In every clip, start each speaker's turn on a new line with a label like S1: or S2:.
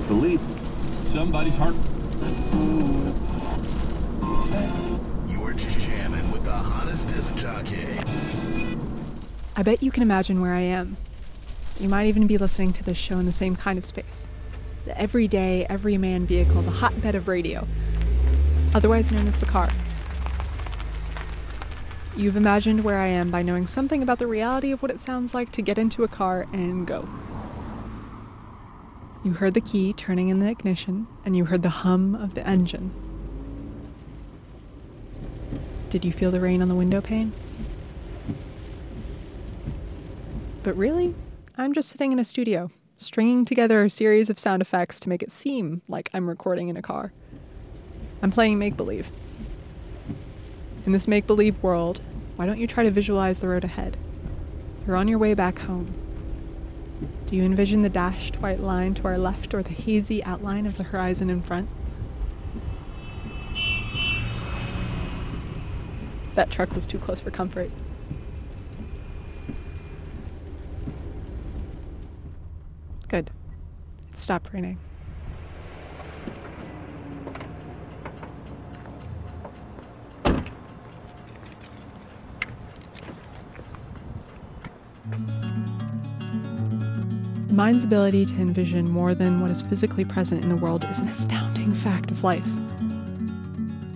S1: took the lead. Somebody's heart.
S2: You're jamming with the hottest disc jockey.
S3: I bet you can imagine where I am. You might even be listening to this show in the same kind of space. The everyday, everyman vehicle, the hotbed of radio, otherwise known as the car. You've imagined where I am by knowing something about the reality of what it sounds like to get into a car and go. You heard the key turning in the ignition, and you heard the hum of the engine. Did you feel the rain on the window pane? But really, I'm just sitting in a studio, stringing together a series of sound effects to make it seem like I'm recording in a car. I'm playing make believe. In this make believe world, why don't you try to visualize the road ahead? You're on your way back home. Do you envision the dashed white line to our left or the hazy outline of the horizon in front? That truck was too close for comfort. Good. It stopped raining. The mind's ability to envision more than what is physically present in the world is an astounding fact of life.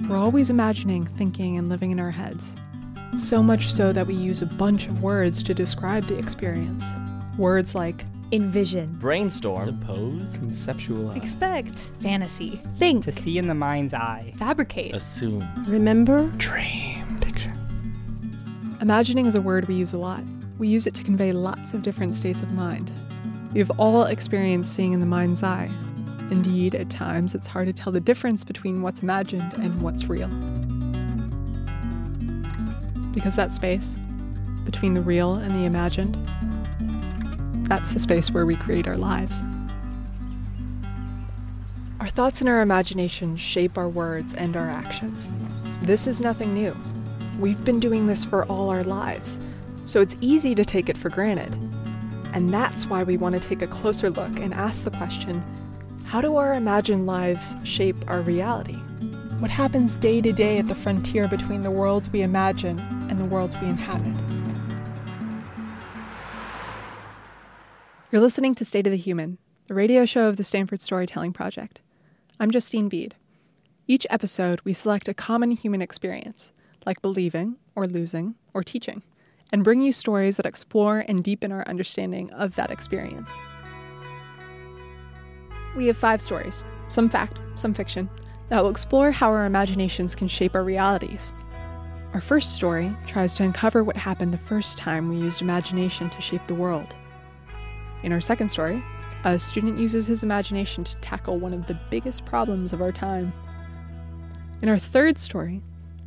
S3: We're always imagining, thinking, and living in our heads. So much so that we use a bunch of words to describe the experience. Words like
S4: Envision.
S5: Brainstorm.
S6: Suppose.
S7: Conceptualize.
S4: Expect. Fantasy. Think.
S8: To see in the mind's eye.
S4: Fabricate.
S6: Assume.
S4: Remember.
S7: Dream. Picture.
S3: Imagining is a word we use a lot. We use it to convey lots of different states of mind. We've all experienced seeing in the mind's eye. Indeed, at times, it's hard to tell the difference between what's imagined and what's real. Because that space, between the real and the imagined, that's the space where we create our lives. Our thoughts and our imagination shape our words and our actions. This is nothing new. We've been doing this for all our lives, so it's easy to take it for granted. And that's why we want to take a closer look and ask the question how do our imagined lives shape our reality? What happens day to day at the frontier between the worlds we imagine and the worlds we inhabit? You're listening to State of the Human, the radio show of the Stanford Storytelling Project. I'm Justine Bede. Each episode, we select a common human experience, like believing, or losing, or teaching, and bring you stories that explore and deepen our understanding of that experience. We have five stories, some fact, some fiction, that will explore how our imaginations can shape our realities. Our first story tries to uncover what happened the first time we used imagination to shape the world. In our second story, a student uses his imagination to tackle one of the biggest problems of our time. In our third story,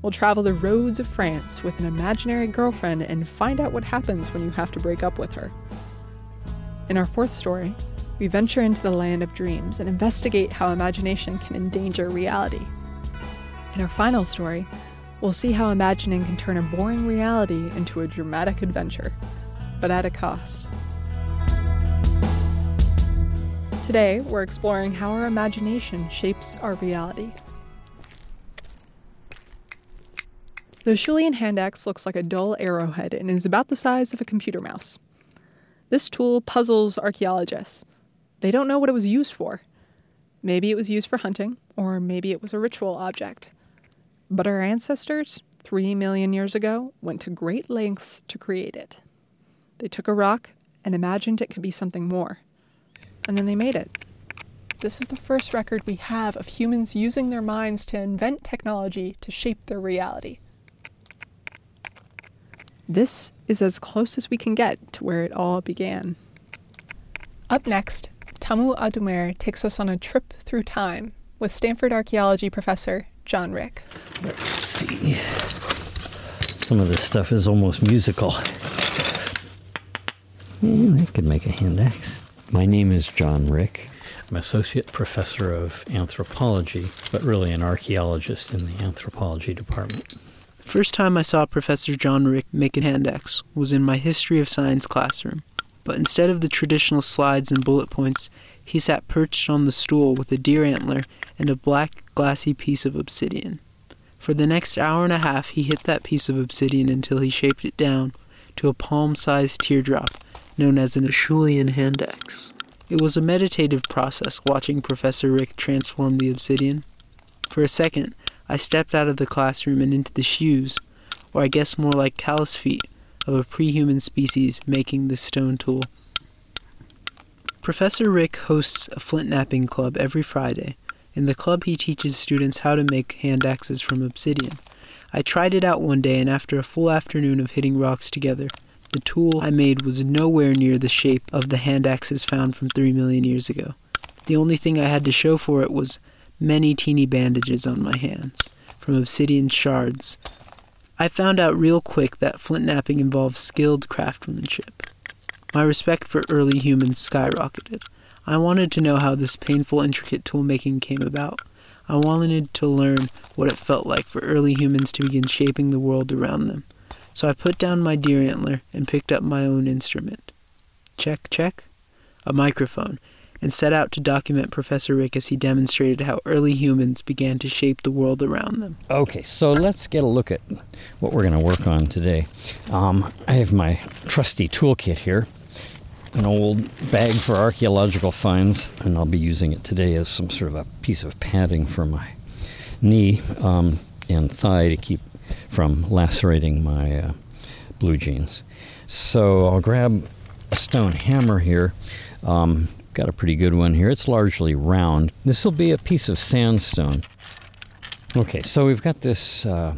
S3: we'll travel the roads of France with an imaginary girlfriend and find out what happens when you have to break up with her. In our fourth story, we venture into the land of dreams and investigate how imagination can endanger reality. In our final story, we'll see how imagining can turn a boring reality into a dramatic adventure, but at a cost. Today, we're exploring how our imagination shapes our reality. The Acheulean hand axe looks like a dull arrowhead and is about the size of a computer mouse. This tool puzzles archaeologists. They don't know what it was used for. Maybe it was used for hunting, or maybe it was a ritual object. But our ancestors, three million years ago, went to great lengths to create it. They took a rock and imagined it could be something more. And then they made it. This is the first record we have of humans using their minds to invent technology to shape their reality. This is as close as we can get to where it all began. Up next, Tamu Adumer takes us on a trip through time with Stanford archaeology professor John Rick.
S9: Let's see. Some of this stuff is almost musical. Yeah, I could make a hand axe.
S10: My name is John Rick.
S9: I'm associate professor of anthropology, but really an archaeologist in the anthropology department.
S11: First time I saw Professor John Rick make a hand axe was in my history of science classroom. But instead of the traditional slides and bullet points, He sat perched on the stool with a deer antler and a black, glassy piece of obsidian. For the next hour and a half, he hit that piece of obsidian until he shaped it down to a palm sized teardrop known as an Acheulean hand axe. It was a meditative process watching Professor Rick transform the obsidian. For a second, I stepped out of the classroom and into the shoes, or I guess more like callous feet, of a pre-human species making this stone tool. Professor Rick hosts a flint knapping club every Friday. In the club, he teaches students how to make hand axes from obsidian. I tried it out one day, and after a full afternoon of hitting rocks together, the tool I made was nowhere near the shape of the hand axes found from three million years ago. The only thing I had to show for it was many teeny bandages on my hands from obsidian shards. I found out real quick that flint knapping involves skilled craftsmanship. My respect for early humans skyrocketed. I wanted to know how this painful, intricate tool making came about. I wanted to learn what it felt like for early humans to begin shaping the world around them. So I put down my deer antler and picked up my own instrument. Check, check. A microphone, and set out to document Professor Rick as he demonstrated how early humans began to shape the world around them.
S9: Okay, so let's get a look at what we're going to work on today. Um, I have my trusty toolkit here, an old bag for archaeological finds, and I'll be using it today as some sort of a piece of padding for my knee um, and thigh to keep from lacerating my uh, blue jeans. So I'll grab a stone hammer here. Um, got a pretty good one here. It's largely round. This will be a piece of sandstone. Okay, so we've got this uh,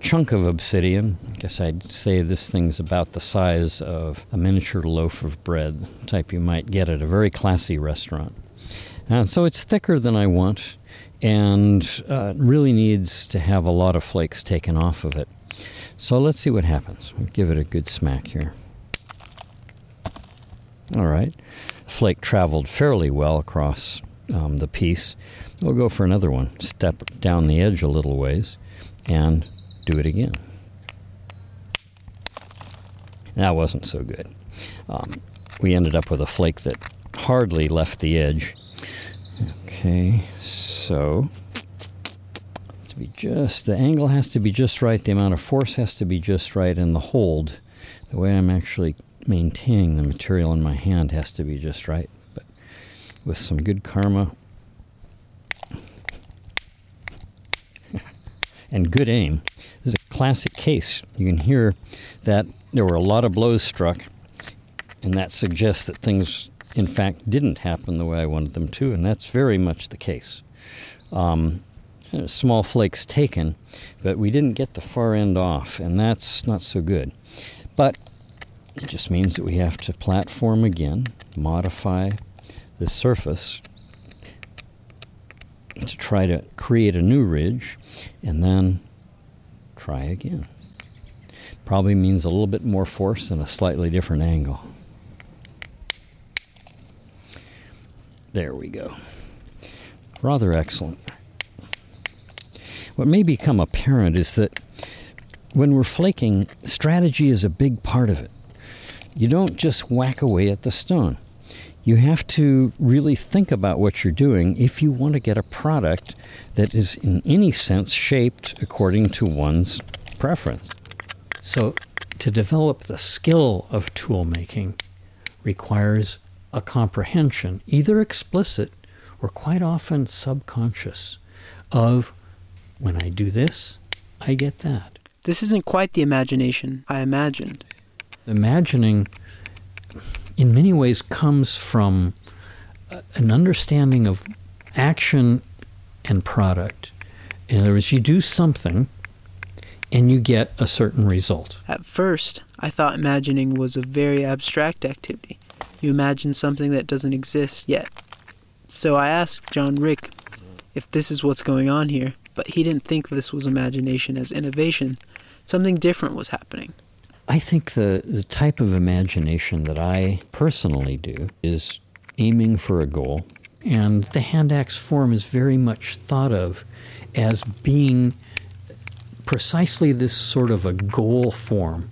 S9: chunk of obsidian. I guess I'd say this thing's about the size of a miniature loaf of bread, type you might get at a very classy restaurant. And so it's thicker than I want and uh, really needs to have a lot of flakes taken off of it. So let's see what happens. We'll give it a good smack here. All right. Flake traveled fairly well across um, the piece. We'll go for another one. Step down the edge a little ways and do it again. That wasn't so good. Um, we ended up with a flake that hardly left the edge. Okay, so to be just the angle has to be just right, the amount of force has to be just right, and the hold, the way I'm actually maintaining the material in my hand has to be just right. But with some good karma and good aim, this is a classic case. You can hear that there were a lot of blows struck, and that suggests that things, in fact, didn't happen the way I wanted them to, and that's very much the case. Um, small flakes taken, but we didn't get the far end off, and that's not so good. But it just means that we have to platform again, modify the surface to try to create a new ridge, and then try again. Probably means a little bit more force and a slightly different angle. There we go. Rather excellent. What may become apparent is that when we're flaking, strategy is a big part of it. You don't just whack away at the stone. You have to really think about what you're doing if you want to get a product that is, in any sense, shaped according to one's preference. So, to develop the skill of tool making requires a comprehension, either explicit or quite often subconscious, of when I do this, I get that.
S11: This isn't quite the imagination I imagined.
S9: Imagining, in many ways, comes from an understanding of action and product. In other words, you do something and you get a certain result.
S11: At first, I thought imagining was a very abstract activity. You imagine something that doesn't exist yet. So I asked John Rick if this is what's going on here, but he didn't think this was imagination as innovation. Something different was happening.
S9: I think the, the type of imagination that I personally do is aiming for a goal. And the hand axe form is very much thought of as being precisely this sort of a goal form.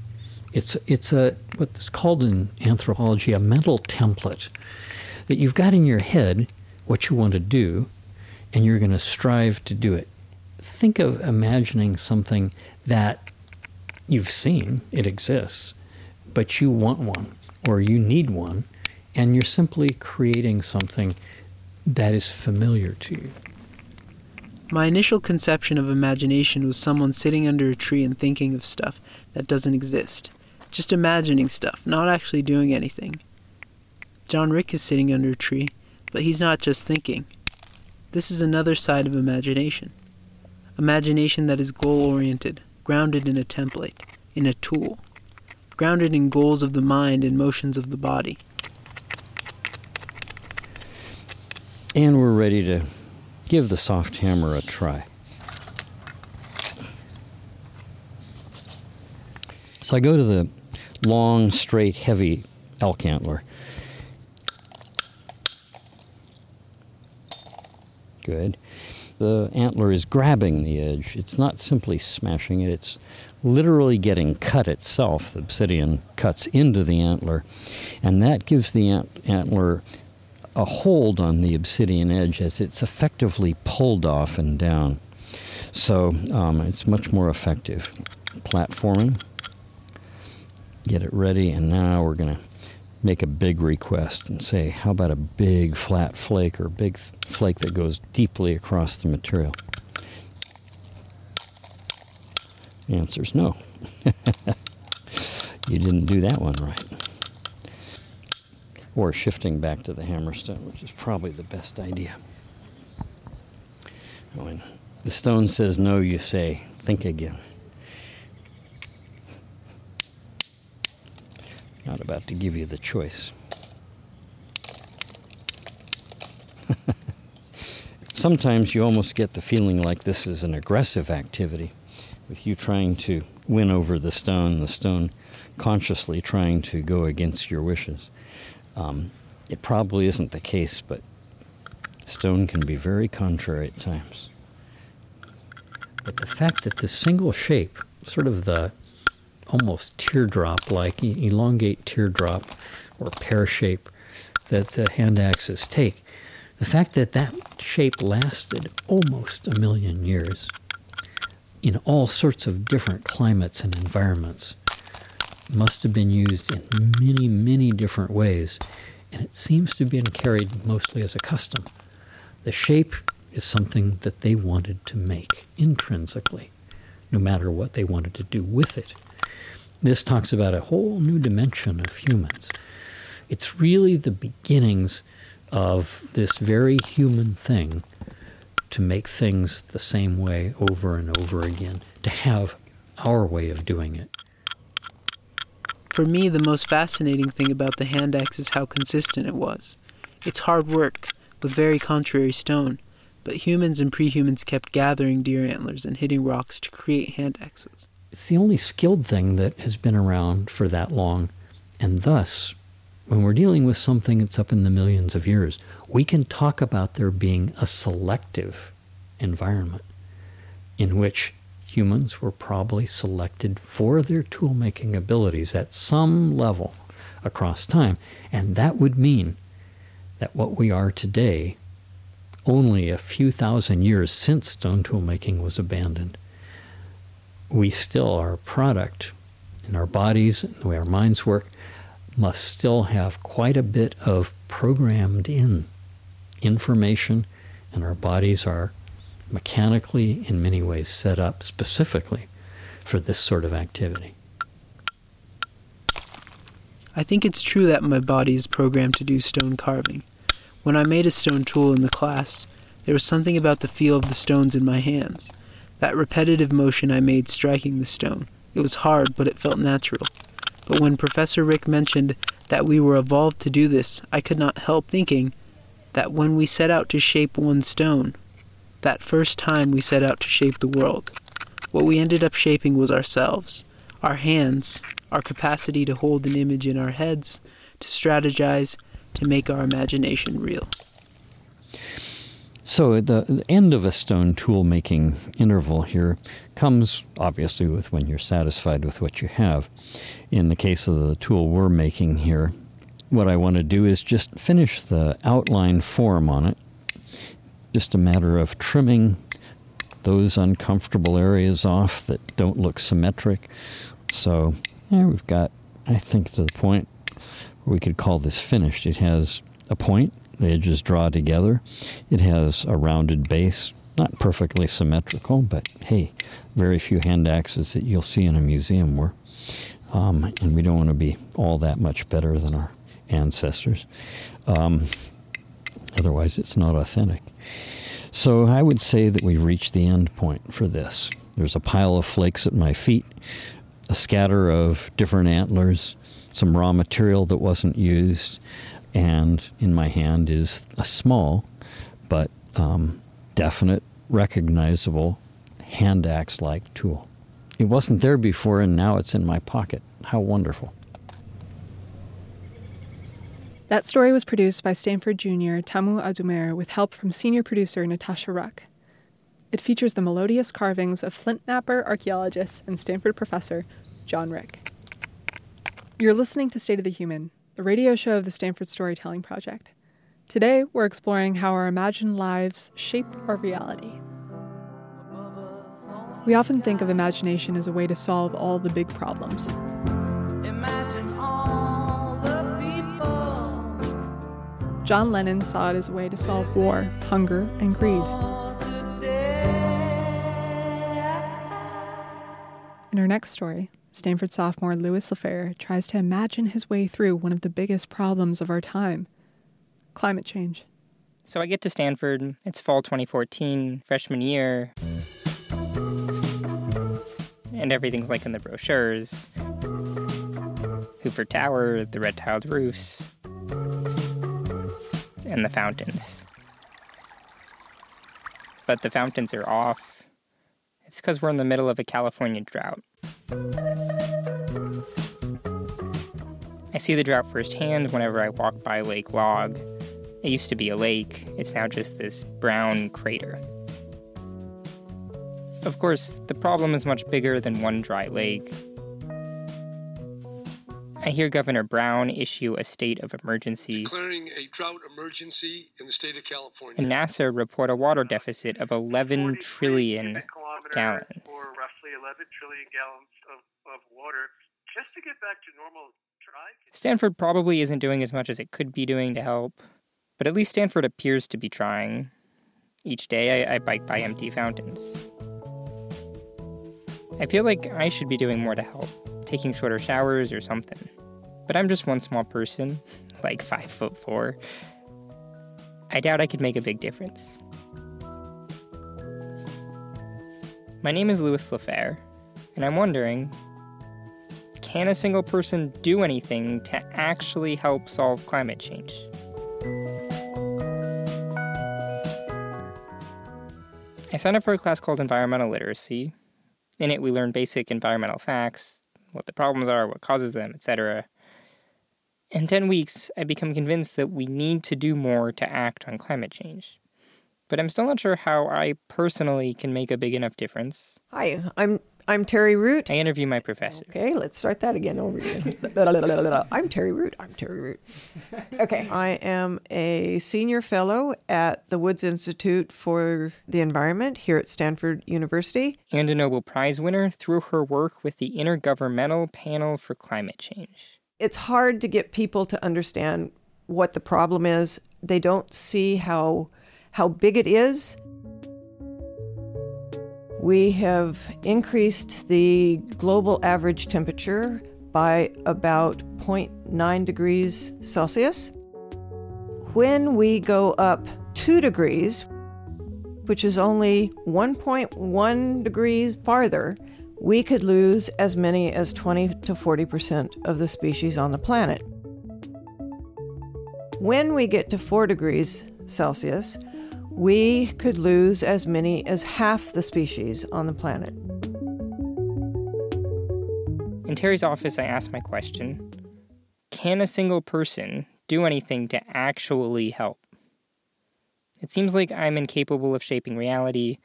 S9: It's, it's a what's called in anthropology a mental template that you've got in your head what you want to do, and you're going to strive to do it. Think of imagining something that you've seen, it exists, but you want one or you need one, and you're simply creating something that is familiar to you.
S11: My initial conception of imagination was someone sitting under a tree and thinking of stuff that doesn't exist. Just imagining stuff, not actually doing anything. John Rick is sitting under a tree, but he's not just thinking. This is another side of imagination. Imagination that is goal oriented, grounded in a template, in a tool, grounded in goals of the mind and motions of the body.
S9: And we're ready to give the soft hammer a try. So I go to the long, straight, heavy elk antler. Good. The antler is grabbing the edge. It's not simply smashing it, it's literally getting cut itself. The obsidian cuts into the antler, and that gives the ant- antler a hold on the obsidian edge as it's effectively pulled off and down. So um, it's much more effective. Platforming, get it ready, and now we're going to make a big request and say, how about a big flat flake or a big flake that goes deeply across the material? Answer's no. you didn't do that one right. Or shifting back to the hammerstone, which is probably the best idea. When the stone says no, you say, think again. Not about to give you the choice. Sometimes you almost get the feeling like this is an aggressive activity, with you trying to win over the stone, the stone consciously trying to go against your wishes. Um, it probably isn't the case, but stone can be very contrary at times. But the fact that this single shape, sort of the almost teardrop like elongate teardrop or pear shape that the hand axes take, the fact that that shape lasted almost a million years in all sorts of different climates and environments must have been used in many, many different ways, and it seems to have been carried mostly as a custom. The shape is something that they wanted to make intrinsically, no matter what they wanted to do with it. This talks about a whole new dimension of humans. It's really the beginnings of this very human thing to make things the same way over and over again, to have our way of doing it.
S11: For me, the most fascinating thing about the hand axe is how consistent it was. It's hard work, with very contrary stone, but humans and prehumans kept gathering deer antlers and hitting rocks to create hand axes.
S9: It's the only skilled thing that has been around for that long, and thus, when we're dealing with something that's up in the millions of years, we can talk about there being a selective environment in which humans were probably selected for their tool making abilities at some level across time. And that would mean that what we are today, only a few thousand years since stone tool making was abandoned, we still are a product in our bodies, the way our minds work, must still have quite a bit of programmed in information, and our bodies are mechanically, in many ways, set up specifically for this sort of activity.
S11: I think it's true that my body is programmed to do stone carving. When I made a stone tool in the class, there was something about the feel of the stones in my hands. That repetitive motion I made striking the stone. It was hard, but it felt natural. But when Professor Rick mentioned that we were evolved to do this, I could not help thinking that when we set out to shape one stone, that first time we set out to shape the world, what we ended up shaping was ourselves, our hands, our capacity to hold an image in our heads, to strategize, to make our imagination real.
S9: So, at the, the end of a stone tool making interval here comes obviously with when you're satisfied with what you have. In the case of the tool we're making here, what I want to do is just finish the outline form on it. Just a matter of trimming those uncomfortable areas off that don't look symmetric. So, yeah, we've got, I think, to the point where we could call this finished. It has a point, edges draw together. It has a rounded base, not perfectly symmetrical, but hey, very few hand axes that you'll see in a museum were. Um, and we don't want to be all that much better than our ancestors. Um, otherwise, it's not authentic. So I would say that we've reached the end point for this. There's a pile of flakes at my feet, a scatter of different antlers, some raw material that wasn't used, and in my hand is a small but um, definite, recognizable hand axe like tool. It wasn't there before, and now it's in my pocket. How wonderful.
S3: That story was produced by Stanford junior Tamu Adumer with help from senior producer Natasha Ruck. It features the melodious carvings of Flint Knapper archaeologist and Stanford professor John Rick. You're listening to State of the Human, the radio show of the Stanford Storytelling Project. Today, we're exploring how our imagined lives shape our reality. We often think of imagination as a way to solve all the big problems. John Lennon saw it as a way to solve war, hunger, and greed. In our next story, Stanford sophomore Louis LaFair tries to imagine his way through one of the biggest problems of our time climate change.
S8: So I get to Stanford. It's fall 2014, freshman year. And everything's like in the brochures Hoover Tower, the red tiled roofs, and the fountains. But the fountains are off. It's because we're in the middle of a California drought. I see the drought firsthand whenever I walk by Lake Lag. It used to be a lake, it's now just this brown crater. Of course, the problem is much bigger than one dry lake. I hear Governor Brown issue a state of emergency.
S5: Declaring a drought emergency in the state of California.
S8: And NASA report a water uh, deficit of 11 trillion gallons.
S6: Or roughly 11 trillion gallons of, of water just to get back to normal.
S8: Stanford probably isn't doing as much as it could be doing to help, but at least Stanford appears to be trying. Each day I, I bike by empty fountains. I feel like I should be doing more to help, taking shorter showers or something. But I'm just one small person, like five foot four. I doubt I could make a big difference. My name is Louis LaFair, and I'm wondering can a single person do anything to actually help solve climate change? I signed up for a class called Environmental Literacy. In it, we learn basic environmental facts, what the problems are, what causes them, etc. In 10 weeks, I become convinced that we need to do more to act on climate change. But I'm still not sure how I personally can make a big enough difference.
S12: Hi, I'm I'm Terry Root.
S8: I interview my professor.
S12: Okay, let's start that again over again. I'm Terry Root. I'm Terry Root. Okay, I am a senior fellow at the Woods Institute for the Environment here at Stanford University.
S8: And a Nobel Prize winner through her work with the Intergovernmental Panel for Climate Change.
S12: It's hard to get people to understand what the problem is. They don't see how how big it is we have increased the global average temperature by about 0.9 degrees Celsius. When we go up 2 degrees, which is only 1.1 degrees farther, we could lose as many as 20 to 40% of the species on the planet. When we get to 4 degrees Celsius, we could lose as many as half the species on the planet.
S8: In Terry's office, I asked my question Can a single person do anything to actually help? It seems like I'm incapable of shaping reality.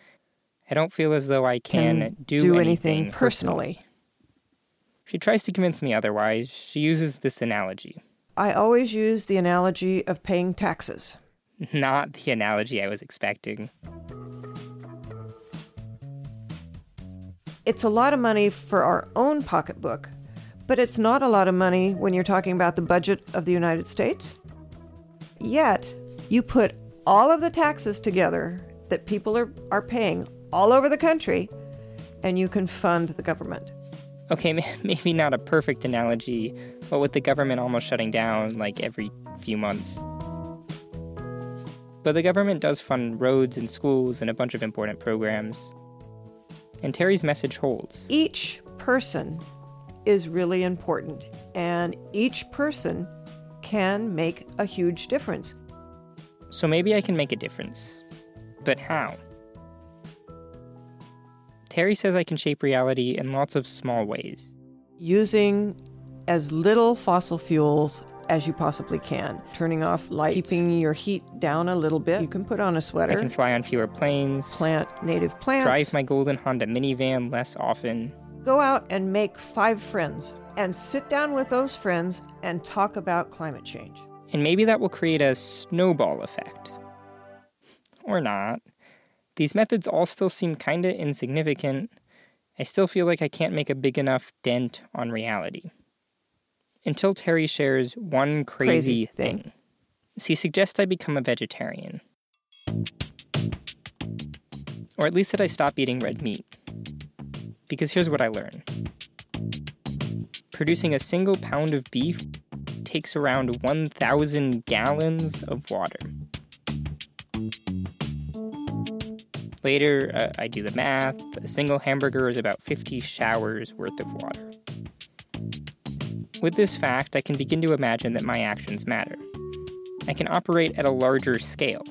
S8: I don't feel as though I can,
S12: Can
S8: do,
S12: do
S8: anything,
S12: anything personally.
S8: She tries to convince me otherwise. She uses this analogy.
S12: I always use the analogy of paying taxes.
S8: Not the analogy I was expecting.
S12: It's a lot of money for our own pocketbook, but it's not a lot of money when you're talking about the budget of the United States. Yet, you put all of the taxes together that people are, are paying all over the country, and you can fund the government.
S8: Okay, maybe not a perfect analogy, but with the government almost shutting down like every few months. But the government does fund roads and schools and a bunch of important programs. And Terry's message holds.
S12: Each person is really important, and each person can make a huge difference.
S8: So maybe I can make a difference. But how? Terry says I can shape reality in lots of small ways.
S12: Using as little fossil fuels as you possibly can. Turning off lights, keeping your heat down a little bit. You can put on a sweater.
S8: I can fly on fewer planes.
S12: Plant native plants.
S8: Drive my golden Honda minivan less often.
S12: Go out and make five friends and sit down with those friends and talk about climate change.
S8: And maybe that will create a snowball effect. Or not. These methods all still seem kinda insignificant. I still feel like I can't make a big enough dent on reality. Until Terry shares one crazy,
S12: Crazy thing.
S8: thing. She suggests I become a vegetarian. Or at least that I stop eating red meat. Because here's what I learned producing a single pound of beef takes around 1,000 gallons of water. Later, uh, I do the math. A single hamburger is about 50 showers worth of water. With this fact, I can begin to imagine that my actions matter. I can operate at a larger scale.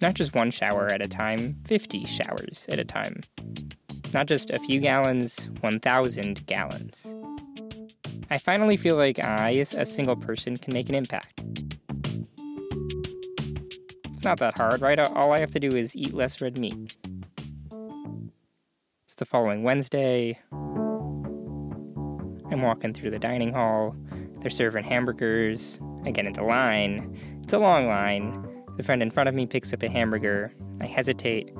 S8: Not just one shower at a time, 50 showers at a time. Not just a few gallons, 1,000 gallons. I finally feel like I, as a single person, can make an impact. It's not that hard, right? All I have to do is eat less red meat. It's the following Wednesday. I'm walking through the dining hall. They're serving hamburgers. I get into line. It's a long line. The friend in front of me picks up a hamburger. I hesitate.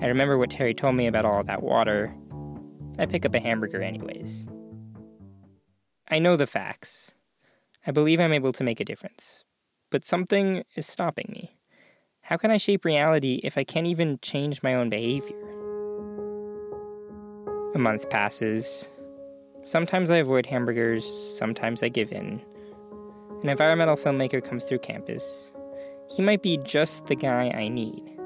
S8: I remember what Terry told me about all that water. I pick up a hamburger anyways. I know the facts. I believe I'm able to make a difference. But something is stopping me. How can I shape reality if I can't even change my own behavior? A month passes. Sometimes I avoid hamburgers, sometimes I give in. An environmental filmmaker comes through campus. He might be just the guy I need.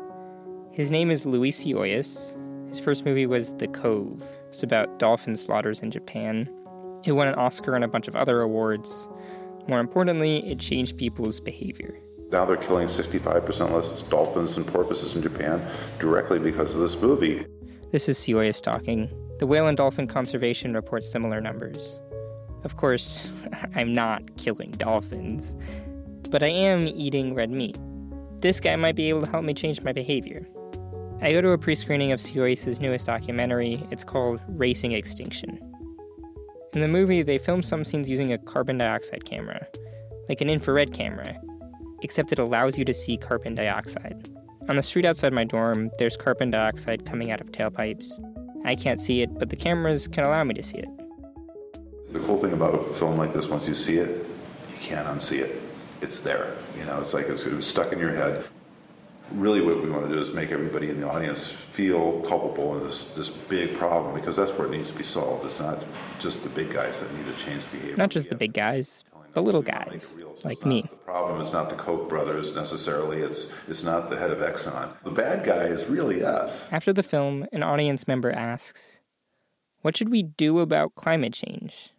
S8: His name is Louie Psihoyos. His first movie was The Cove. It's about dolphin slaughters in Japan. It won an Oscar and a bunch of other awards. More importantly, it changed people's behavior.
S13: Now they're killing 65% less dolphins and porpoises in Japan directly because of this movie.
S8: This is Psihoyos talking. The Whale and Dolphin Conservation reports similar numbers. Of course, I'm not killing dolphins, but I am eating red meat. This guy might be able to help me change my behavior. I go to a pre screening of Psihoyos' newest documentary. It's called Racing Extinction. In the movie, they film some scenes using a carbon dioxide camera, like an infrared camera, except it allows you to see carbon dioxide. On the street outside my dorm, there's carbon dioxide coming out of tailpipes. I can't see it, but the cameras can allow me to see it.
S13: The cool thing about a film like this, once you see it, you can't unsee it. It's there. You know, it's like it's, it's stuck in your head. Really, what we want to do is make everybody in the audience feel culpable in this, this big problem because that's where it needs to be solved. It's not just the big guys that need to change behavior.
S8: Not just the big guys, the little guys, like me.
S13: The problem is not the Koch brothers necessarily. It's it's not the head of Exxon. The bad guy is really us.
S8: After the film, an audience member asks, What should we do about climate change?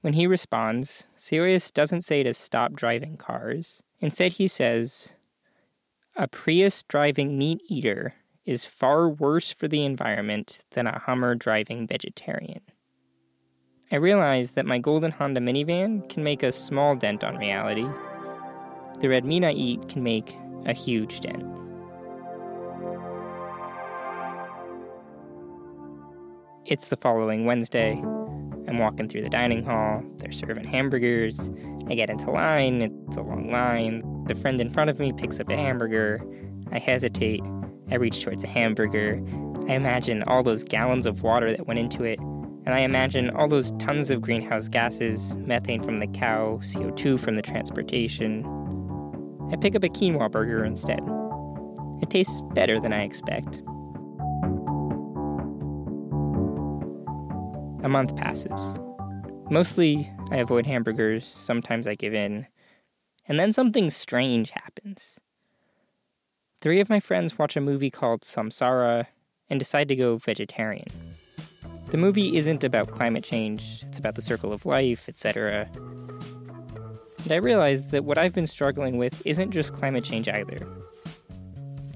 S8: When he responds, Sirius doesn't say to stop driving cars. Instead, he says, A Prius driving meat eater is far worse for the environment than a Hummer driving vegetarian. I realize that my golden Honda minivan can make a small dent on reality. The red meat I eat can make a huge dent. It's the following Wednesday. I'm walking through the dining hall. They're serving hamburgers. I get into line. It's a long line. The friend in front of me picks up a hamburger. I hesitate. I reach towards a hamburger. I imagine all those gallons of water that went into it. And I imagine all those tons of greenhouse gases methane from the cow, CO2 from the transportation. I pick up a quinoa burger instead. It tastes better than I expect. A month passes. Mostly, I avoid hamburgers, sometimes I give in. And then something strange happens. Three of my friends watch a movie called Samsara and decide to go vegetarian. The movie isn't about climate change, it's about the circle of life, etc. And I realized that what I've been struggling with isn't just climate change either.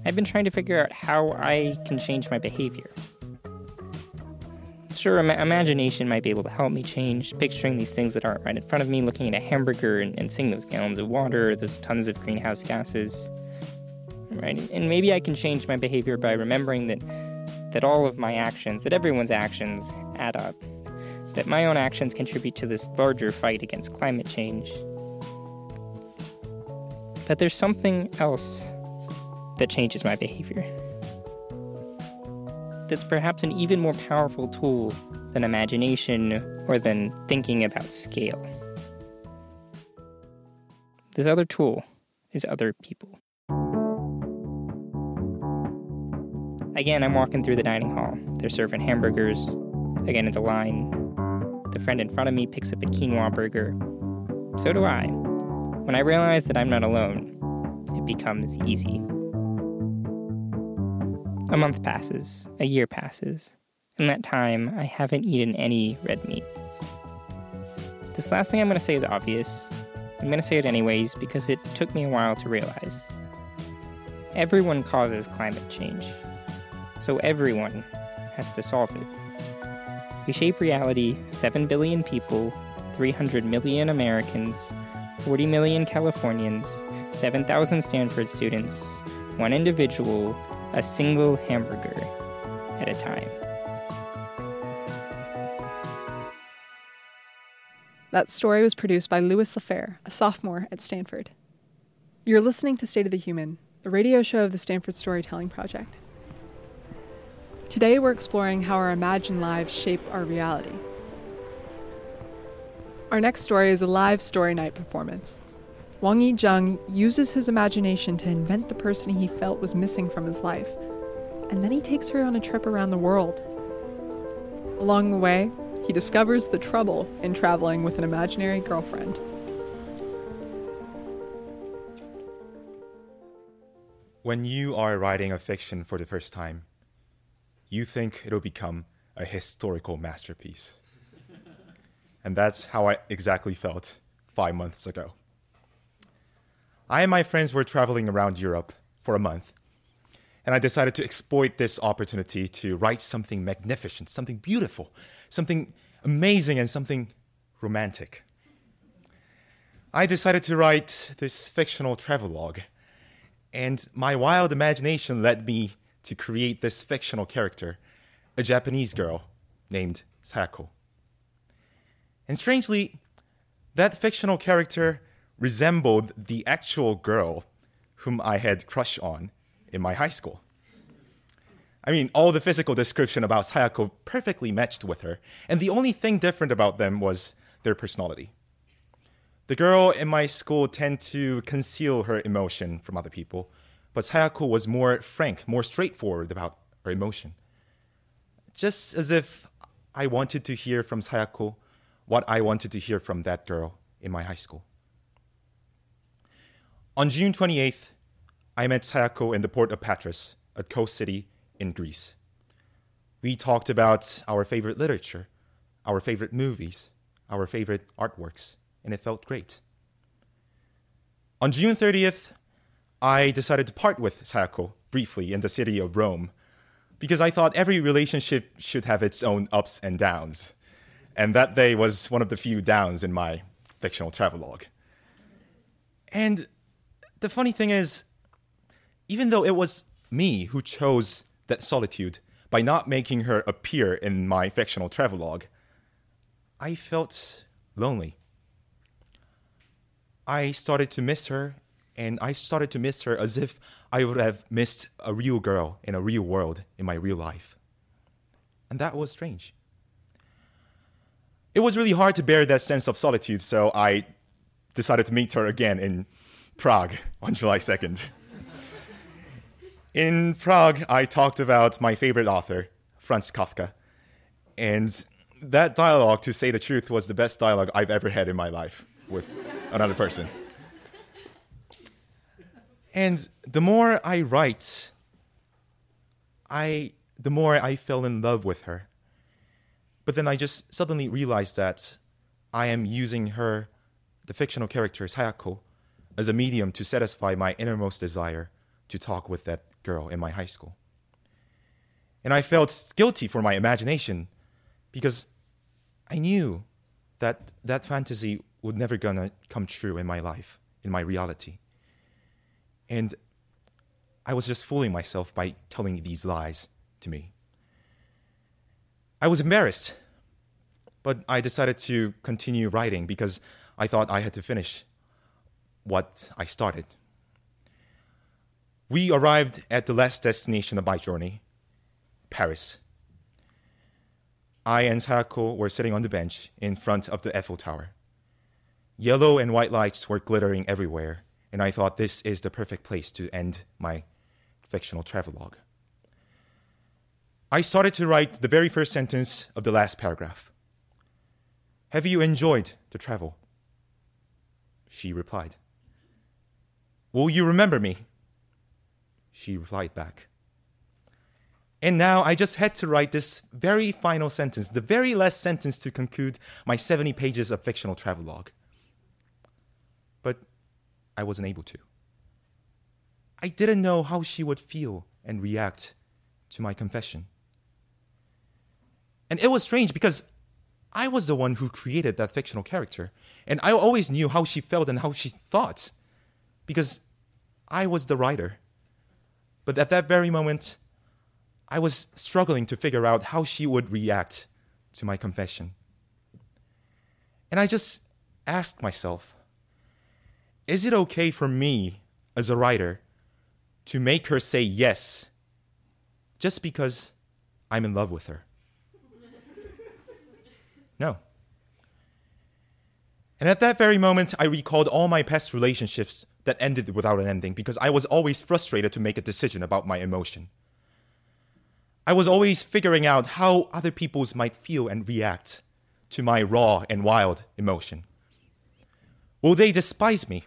S8: I've been trying to figure out how I can change my behavior. Sure, Im- imagination might be able to help me change, picturing these things that aren't right in front of me, looking at a hamburger and, and seeing those gallons of water, those tons of greenhouse gases. Right? And maybe I can change my behavior by remembering that that all of my actions, that everyone's actions add up. That my own actions contribute to this larger fight against climate change. But there's something else that changes my behavior that's perhaps an even more powerful tool than imagination or than thinking about scale. This other tool is other people. Again, I'm walking through the dining hall. They're serving hamburgers. Again, it's a line. The friend in front of me picks up a quinoa burger. So do I. When I realize that I'm not alone, it becomes easy. A month passes, a year passes. In that time, I haven't eaten any red meat. This last thing I'm going to say is obvious. I'm going to say it anyways because it took me a while to realize. Everyone causes climate change, so everyone has to solve it. We shape reality 7 billion people, 300 million Americans, 40 million Californians, 7,000 Stanford students, one individual, a single hamburger at a time.
S3: That story was produced by Louis LaFair, a sophomore at Stanford. You're listening to State of the Human, a radio show of the Stanford Storytelling Project. Today we're exploring how our imagined lives shape our reality. Our next story is a live story night performance. Wang Yizheng uses his imagination to invent the person he felt was missing from his life, and then he takes her on a trip around the world. Along the way, he discovers the trouble in traveling with an imaginary girlfriend.
S14: When you are writing a fiction for the first time, you think it'll become a historical masterpiece. and that's how I exactly felt five months ago. I and my friends were traveling around Europe for a month, and I decided to exploit this opportunity to write something magnificent, something beautiful, something amazing, and something romantic. I decided to write this fictional travelogue, and my wild imagination led me to create this fictional character, a Japanese girl named Sayako. And strangely, that fictional character resembled the actual girl whom I had crush on in my high school. I mean, all the physical description about Sayako perfectly matched with her, and the only thing different about them was their personality. The girl in my school tend to conceal her emotion from other people, but Sayako was more frank, more straightforward about her emotion. Just as if I wanted to hear from Sayako what I wanted to hear from that girl in my high school. On June 28th, I met Sayako in the port of Patras, a coast city in Greece. We talked about our favorite literature, our favorite movies, our favorite artworks, and it felt great. On June 30th, I decided to part with Sayako briefly in the city of Rome because I thought every relationship should have its own ups and downs. And that day was one of the few downs in my fictional travelogue. And the funny thing is, even though it was me who chose that solitude by not making her appear in my fictional travelogue, I felt lonely. I started to miss her, and I started to miss her as if I would have missed a real girl in a real world in my real life. And that was strange. It was really hard to bear that sense of solitude, so I decided to meet her again in Prague on July 2nd. In Prague, I talked about my favorite author, Franz Kafka. And that dialogue, to say the truth, was the best dialogue I've ever had in my life with another person. And the more I write, I the more I fell in love with her. But then I just suddenly realized that I am using her, the fictional character Sayako, as a medium to satisfy my innermost desire to talk with that girl in my high school. And I felt guilty for my imagination because I knew that that fantasy would never gonna come true in my life, in my reality. And I was just fooling myself by telling these lies to me. I was embarrassed, but I decided to continue writing because I thought I had to finish what I started. We arrived at the last destination of my journey, Paris. I and Sayako were sitting on the bench in front of the Eiffel Tower. Yellow and white lights were glittering everywhere, and I thought this is the perfect place to end my fictional travelogue. I started to write the very first sentence of the last paragraph. Have you enjoyed the travel? She replied. Will you remember me? She replied back. And now I just had to write this very final sentence, the very last sentence to conclude my 70 pages of fictional travelogue. I wasn't able to. I didn't know how she would feel and react to my confession. And it was strange because I was the one who created that fictional character, and I always knew how she felt and how she thought because I was the writer. But at that very moment, I was struggling to figure out how she would react to my confession. And I just asked myself is it okay for me as a writer to make her say yes just because I'm in love with her? No. And at that very moment, I recalled all my past relationships that ended without an ending because I was always frustrated to make a decision about my emotion. I was always figuring out how other people's might feel and react to my raw and wild emotion. Will they despise me?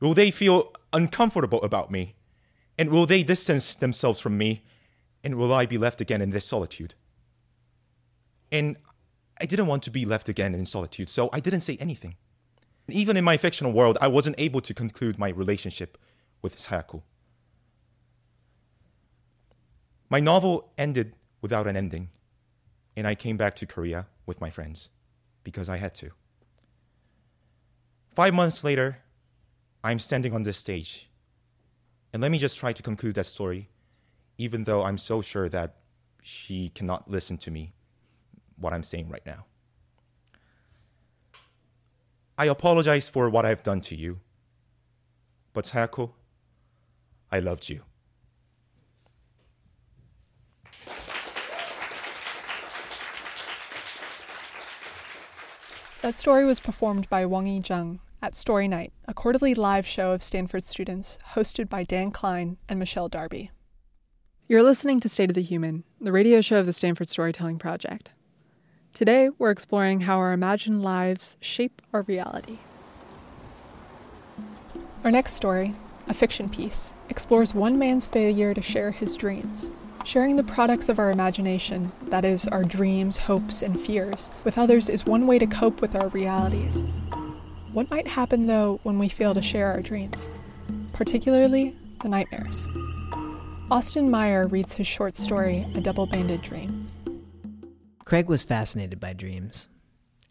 S14: Will they feel uncomfortable about me? And will they distance themselves from me? And will I be left again in this solitude? And I didn't want to be left again in solitude, so I didn't say anything. Even in my fictional world, I wasn't able to conclude my relationship with Sayako. My novel ended without an ending, and I came back to Korea with my friends because I had to. Five months later, I'm standing on this stage. And let me just try to conclude that story, even though I'm so sure that she cannot listen to me, what I'm saying right now. I apologize for what I've done to you. But Sayako, I loved you.
S3: That story was performed by Wang Yi Zheng at Story Night, a quarterly live show of Stanford students hosted by Dan Klein and Michelle Darby. You're listening to State of the Human, the radio show of the Stanford Storytelling Project. Today, we're exploring how our imagined lives shape our reality. Our next story, a fiction piece, explores one man's failure to share his dreams. Sharing the products of our imagination, that is, our dreams, hopes, and fears, with others is one way to cope with our realities. What might happen, though, when we fail to share our dreams? Particularly the nightmares. Austin Meyer reads his short story, A Double Banded Dream.
S15: Craig was fascinated by dreams.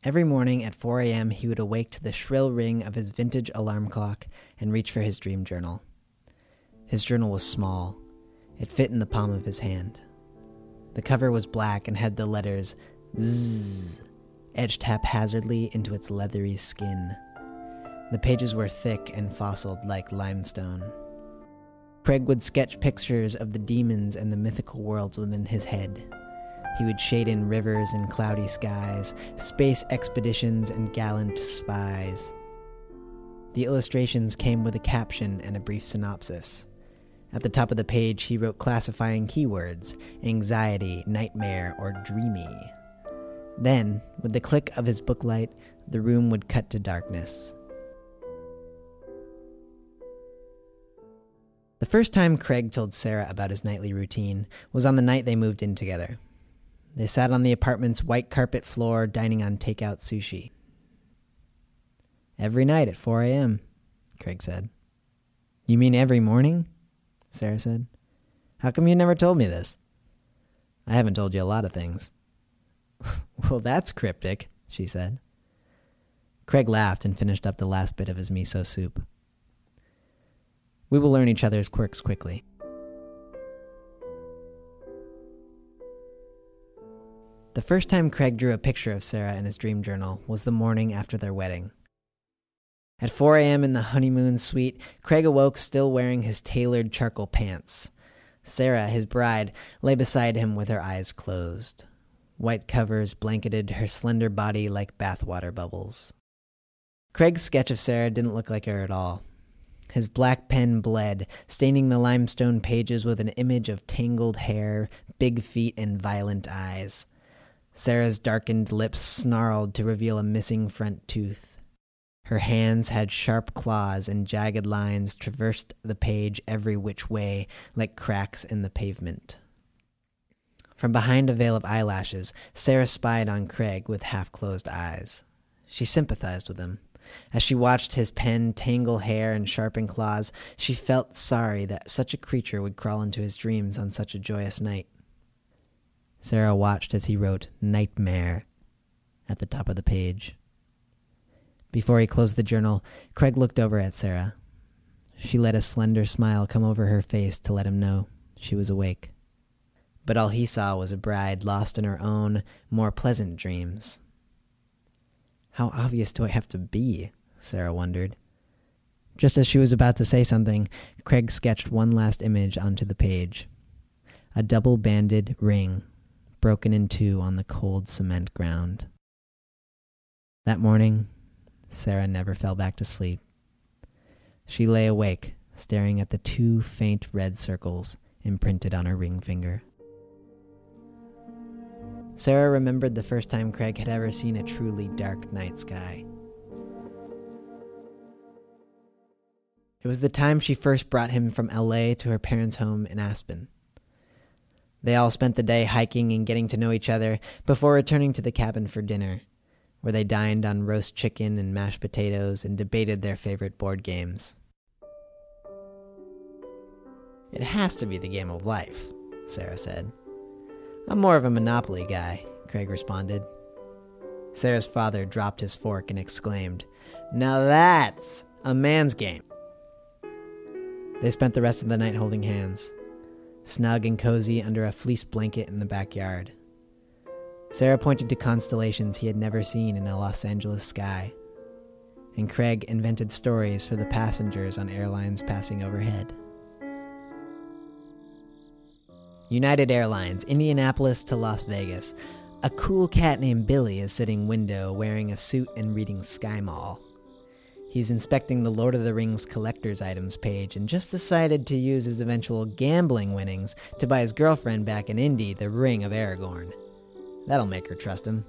S15: Every morning at 4 a.m., he would awake to the shrill ring of his vintage alarm clock and reach for his dream journal. His journal was small, it fit in the palm of his hand. The cover was black and had the letters Z, etched haphazardly into its leathery skin. The pages were thick and fossiled like limestone. Craig would sketch pictures of the demons and the mythical worlds within his head. He would shade in rivers and cloudy skies, space expeditions, and gallant spies. The illustrations came with a caption and a brief synopsis. At the top of the page, he wrote classifying keywords anxiety, nightmare, or dreamy. Then, with the click of his booklight, the room would cut to darkness. The first time Craig told Sarah about his nightly routine was on the night they moved in together. They sat on the apartment's white carpet floor, dining on takeout sushi. Every night at 4 a.m., Craig said. You mean every morning? Sarah said. How come you never told me this? I haven't told you a lot of things. well, that's cryptic, she said. Craig laughed and finished up the last bit of his miso soup. We will learn each other's quirks quickly. The first time Craig drew a picture of Sarah in his dream journal was the morning after their wedding. At 4 a.m. in the honeymoon suite, Craig awoke still wearing his tailored charcoal pants. Sarah, his bride, lay beside him with her eyes closed. White covers blanketed her slender body like bathwater bubbles. Craig's sketch of Sarah didn't look like her at all. His black pen bled, staining the limestone pages with an image of tangled hair, big feet, and violent eyes. Sarah's darkened lips snarled to reveal a missing front tooth. Her hands had sharp claws, and jagged lines traversed the page every which way, like cracks in the pavement. From behind a veil of eyelashes, Sarah spied on Craig with half closed eyes. She sympathized with him. As she watched his pen tangle hair and sharpen claws, she felt sorry that such a creature would crawl into his dreams on such a joyous night. Sarah watched as he wrote Nightmare at the top of the page. Before he closed the journal, Craig looked over at Sarah. She let a slender smile come over her face to let him know she was awake. But all he saw was a bride lost in her own, more pleasant dreams. How obvious do I have to be? Sarah wondered. Just as she was about to say something, Craig sketched one last image onto the page a double banded ring broken in two on the cold cement ground. That morning, Sarah never fell back to sleep. She lay awake, staring at the two faint red circles imprinted on her ring finger. Sarah remembered the first time Craig had ever seen a truly dark night sky. It was the time she first brought him from LA to her parents' home in Aspen. They all spent the day hiking and getting to know each other before returning to the cabin for dinner, where they dined on roast chicken and mashed potatoes and debated their favorite board games. It has to be the game of life, Sarah said. I'm more of a Monopoly guy, Craig responded. Sarah's father dropped his fork and exclaimed, Now that's a man's game. They spent the rest of the night holding hands snug and cozy under a fleece blanket in the backyard. Sarah pointed to constellations he had never seen in a Los Angeles sky, and Craig invented stories for the passengers on airlines passing overhead. United Airlines, Indianapolis to Las Vegas. A cool cat named Billy is sitting window wearing a suit and reading Sky Mall. He's inspecting the Lord of the Rings collector's items page and just decided to use his eventual gambling winnings to buy his girlfriend back in Indy the Ring of Aragorn. That'll make her trust him.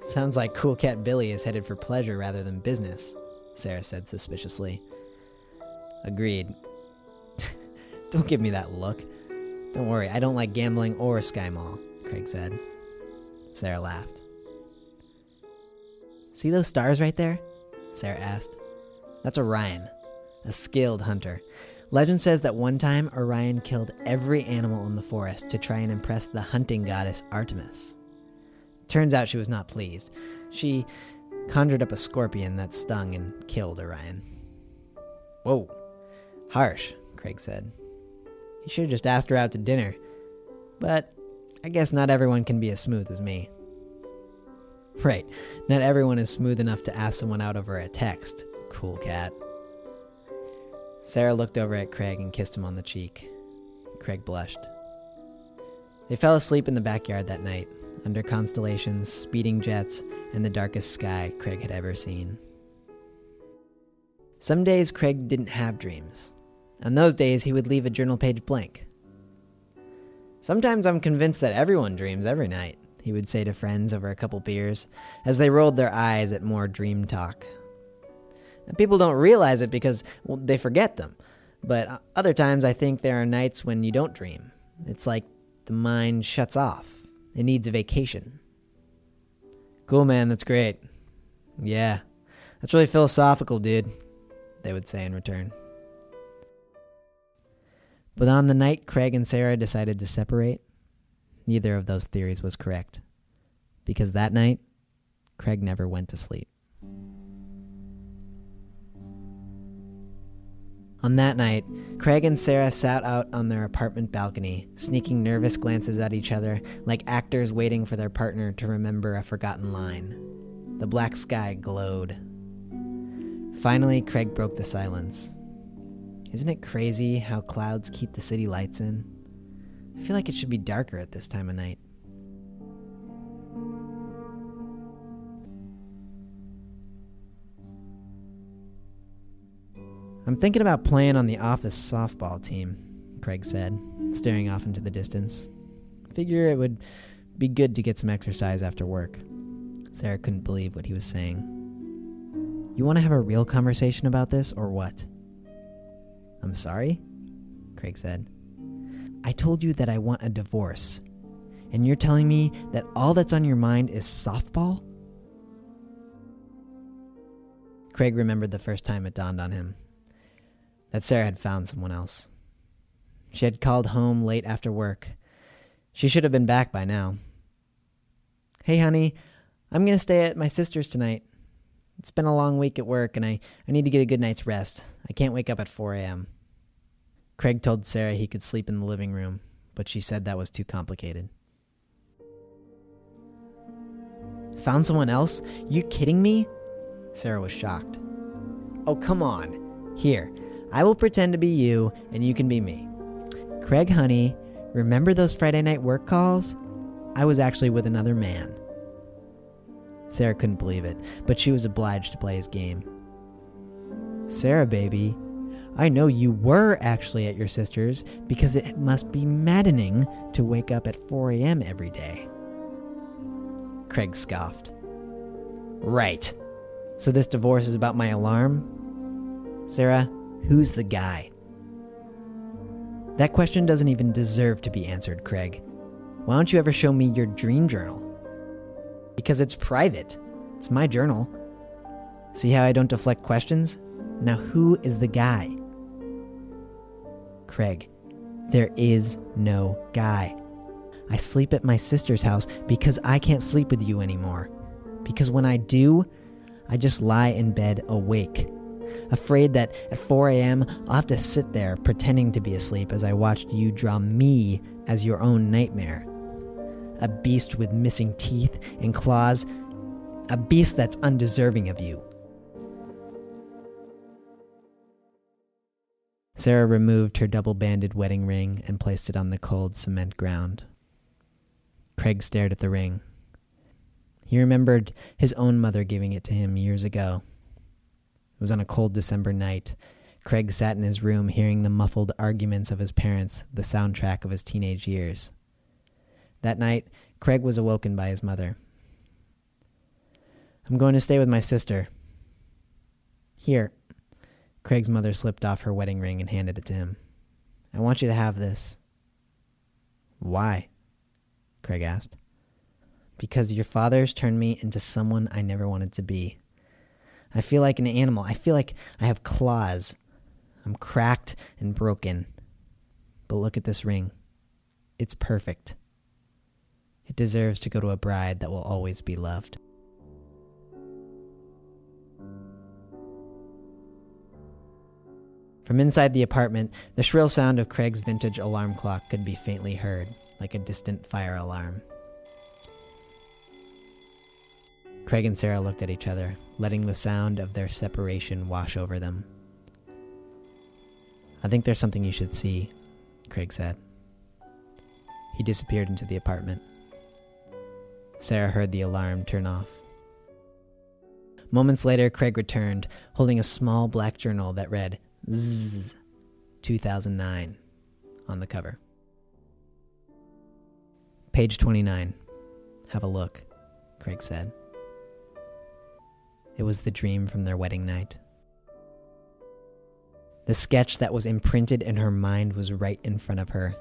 S15: Sounds like Cool Cat Billy is headed for pleasure rather than business, Sarah said suspiciously. Agreed. don't give me that look. Don't worry, I don't like gambling or Sky Mall, Craig said. Sarah laughed. See those stars right there? Sarah asked. That's Orion, a skilled hunter. Legend says that one time Orion killed every animal in the forest to try and impress the hunting goddess Artemis. Turns out she was not pleased. She conjured up a scorpion that stung and killed Orion. Whoa, harsh, Craig said. He should have just asked her out to dinner. But I guess not everyone can be as smooth as me. Right. Not everyone is smooth enough to ask someone out over a text. Cool cat. Sarah looked over at Craig and kissed him on the cheek. Craig blushed. They fell asleep in the backyard that night, under constellations, speeding jets, and the darkest sky Craig had ever seen. Some days Craig didn't have dreams. On those days, he would leave a journal page blank. Sometimes I'm convinced that everyone dreams every night, he would say to friends over a couple beers, as they rolled their eyes at more dream talk. And people don't realize it because well, they forget them. But other times, I think there are nights when you don't dream. It's like the mind shuts off, it needs a vacation. Cool, man, that's great. Yeah, that's really philosophical, dude, they would say in return. But on the night Craig and Sarah decided to separate, neither of those theories was correct. Because that night, Craig never went to sleep. On that night, Craig and Sarah sat out on their apartment balcony, sneaking nervous glances at each other like actors waiting for their partner to remember a forgotten line. The black sky glowed. Finally, Craig broke the silence. Isn't it crazy how clouds keep the city lights in? I feel like it should be darker at this time of night. I'm thinking about playing on the office softball team, Craig said, staring off into the distance. Figure it would be good to get some exercise after work. Sarah couldn't believe what he was saying. You want to have a real conversation about this, or what? I'm sorry? Craig said. I told you that I want a divorce. And you're telling me that all that's on your mind is softball? Craig remembered the first time it dawned on him that Sarah had found someone else. She had called home late after work. She should have been back by now. Hey, honey, I'm going to stay at my sister's tonight. It's been a long week at work, and I, I need to get a good night's rest. I can't wake up at 4 a.m. Craig told Sarah he could sleep in the living room, but she said that was too complicated. Found someone else? You kidding me? Sarah was shocked. Oh, come on. Here, I will pretend to be you, and you can be me. Craig, honey, remember those Friday night work calls? I was actually with another man. Sarah couldn't believe it, but she was obliged to play his game. Sarah, baby, I know you were actually at your sister's because it must be maddening to wake up at 4 a.m. every day. Craig scoffed. Right. So this divorce is about my alarm? Sarah, who's the guy? That question doesn't even deserve to be answered, Craig. Why don't you ever show me your dream journal? Because it's private. It's my journal. See how I don't deflect questions? Now, who is the guy? Craig, there is no guy. I sleep at my sister's house because I can't sleep with you anymore. Because when I do, I just lie in bed awake, afraid that at 4 a.m. I'll have to sit there pretending to be asleep as I watched you draw me as your own nightmare. A beast with missing teeth and claws, a beast that's undeserving of you. Sarah removed her double banded wedding ring and placed it on the cold cement ground. Craig stared at the ring. He remembered his own mother giving it to him years ago. It was on a cold December night. Craig sat in his room hearing the muffled arguments of his parents, the soundtrack of his teenage years. That night, Craig was awoken by his mother. I'm going to stay with my sister. Here. Craig's mother slipped off her wedding ring and handed it to him. I want you to have this. Why? Craig asked. Because your father's turned me into someone I never wanted to be. I feel like an animal. I feel like I have claws. I'm cracked and broken. But look at this ring. It's perfect. It deserves to go to a bride that will always be loved. From inside the apartment, the shrill sound of Craig's vintage alarm clock could be faintly heard, like a distant fire alarm. Craig and Sarah looked at each other, letting the sound of their separation wash over them. I think there's something you should see, Craig said. He disappeared into the apartment. Sarah heard the alarm turn off. Moments later, Craig returned, holding a small black journal that read Zzz 2009 on the cover. Page 29. Have a look, Craig said. It was the dream from their wedding night. The sketch that was imprinted in her mind was right in front of her.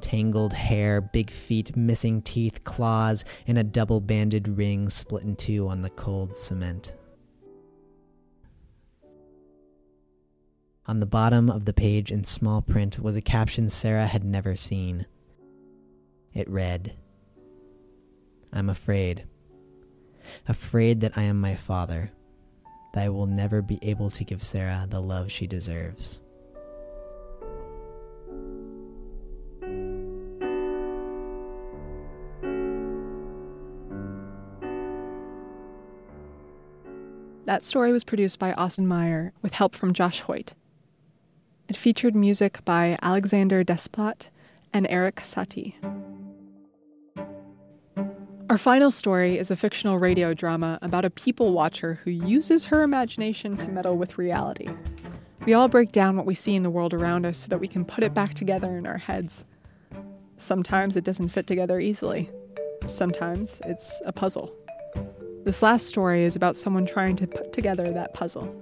S15: Tangled hair, big feet, missing teeth, claws, and a double banded ring split in two on the cold cement. On the bottom of the page in small print was a caption Sarah had never seen. It read, I'm afraid. Afraid that I am my father, that I will never be able to give Sarah the love she deserves.
S3: That story was produced by Austin Meyer with help from Josh Hoyt. It featured music by Alexander Desplat and Erik Satie. Our final story is a fictional radio drama about a people watcher who uses her imagination to meddle with reality. We all break down what we see in the world around us so that we can put it back together in our heads. Sometimes it doesn't fit together easily. Sometimes it's a puzzle. This last story is about someone trying to put together that puzzle.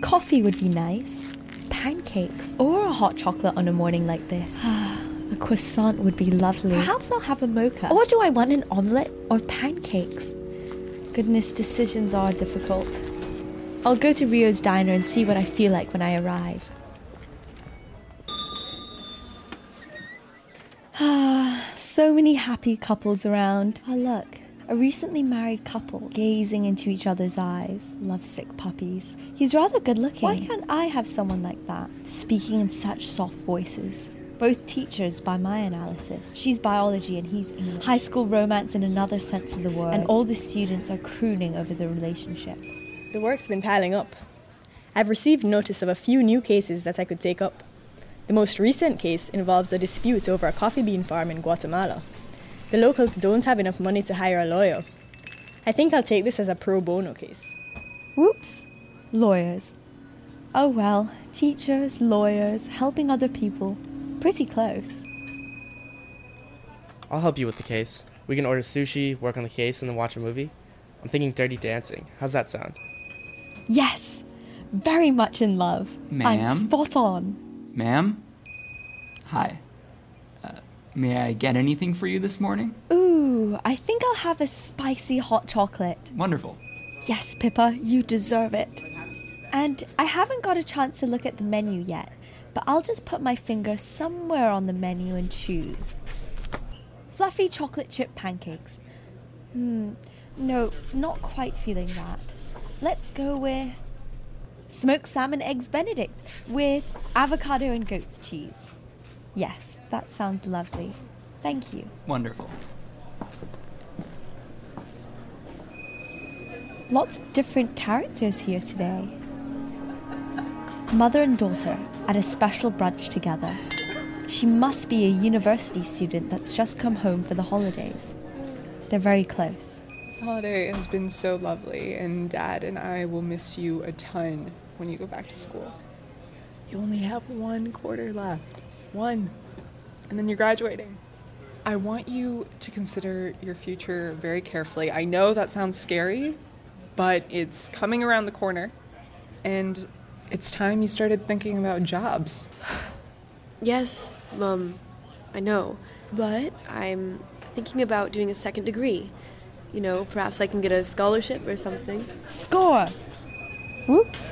S4: Coffee would be nice. Pancakes. Or a hot chocolate on a morning like this. a croissant would be lovely. Perhaps I'll have a mocha. Or do I want an omelette or pancakes? Goodness, decisions are difficult. I'll go to Rio's diner and see what I feel like when I arrive. Ah, so many happy couples around. Oh, look, a recently married couple gazing into each other's eyes, lovesick puppies. He's rather good looking. Why can't I have someone like that, speaking in such soft voices? Both teachers by my analysis. She's biology and he's English. High school romance in another sense of the word. And all the students are crooning over the relationship.
S16: The work's been piling up. I've received notice of a few new cases that I could take up. The most recent case involves a dispute over a coffee bean farm in Guatemala. The locals don't have enough money to hire a lawyer. I think I'll take this as a pro bono case.
S4: Whoops. Lawyers. Oh well, teachers, lawyers, helping other people. Pretty close.
S17: I'll help you with the case. We can order sushi, work on the case, and then watch a movie. I'm thinking Dirty Dancing. How's that sound?
S4: Yes. Very much in love. I'm
S7: Ma'am?
S4: spot on.
S7: Ma'am? Hi. May I get anything for you this morning?
S4: Ooh, I think I'll have a spicy hot chocolate.
S7: Wonderful.
S4: Yes, Pippa, you deserve it. And I haven't got a chance to look at the menu yet, but I'll just put my finger somewhere on the menu and choose. Fluffy chocolate chip pancakes. Hmm, no, not quite feeling that. Let's go with smoked salmon eggs benedict with avocado and goat's cheese. Yes, that sounds lovely. Thank you.
S7: Wonderful.
S4: Lots of different characters here today. Mother and daughter at a special brunch together. She must be a university student that's just come home for the holidays. They're very close.
S3: This holiday has been so lovely, and Dad and I will miss you a ton when you go back to school. You only have one quarter left. One. And then you're graduating. I want you to consider your future very carefully. I know that sounds scary, but it's coming around the corner. And it's time you started thinking about jobs.
S18: Yes, Mum, I know. But I'm thinking about doing a second degree. You know, perhaps I can get a scholarship or something.
S4: Score! Whoops.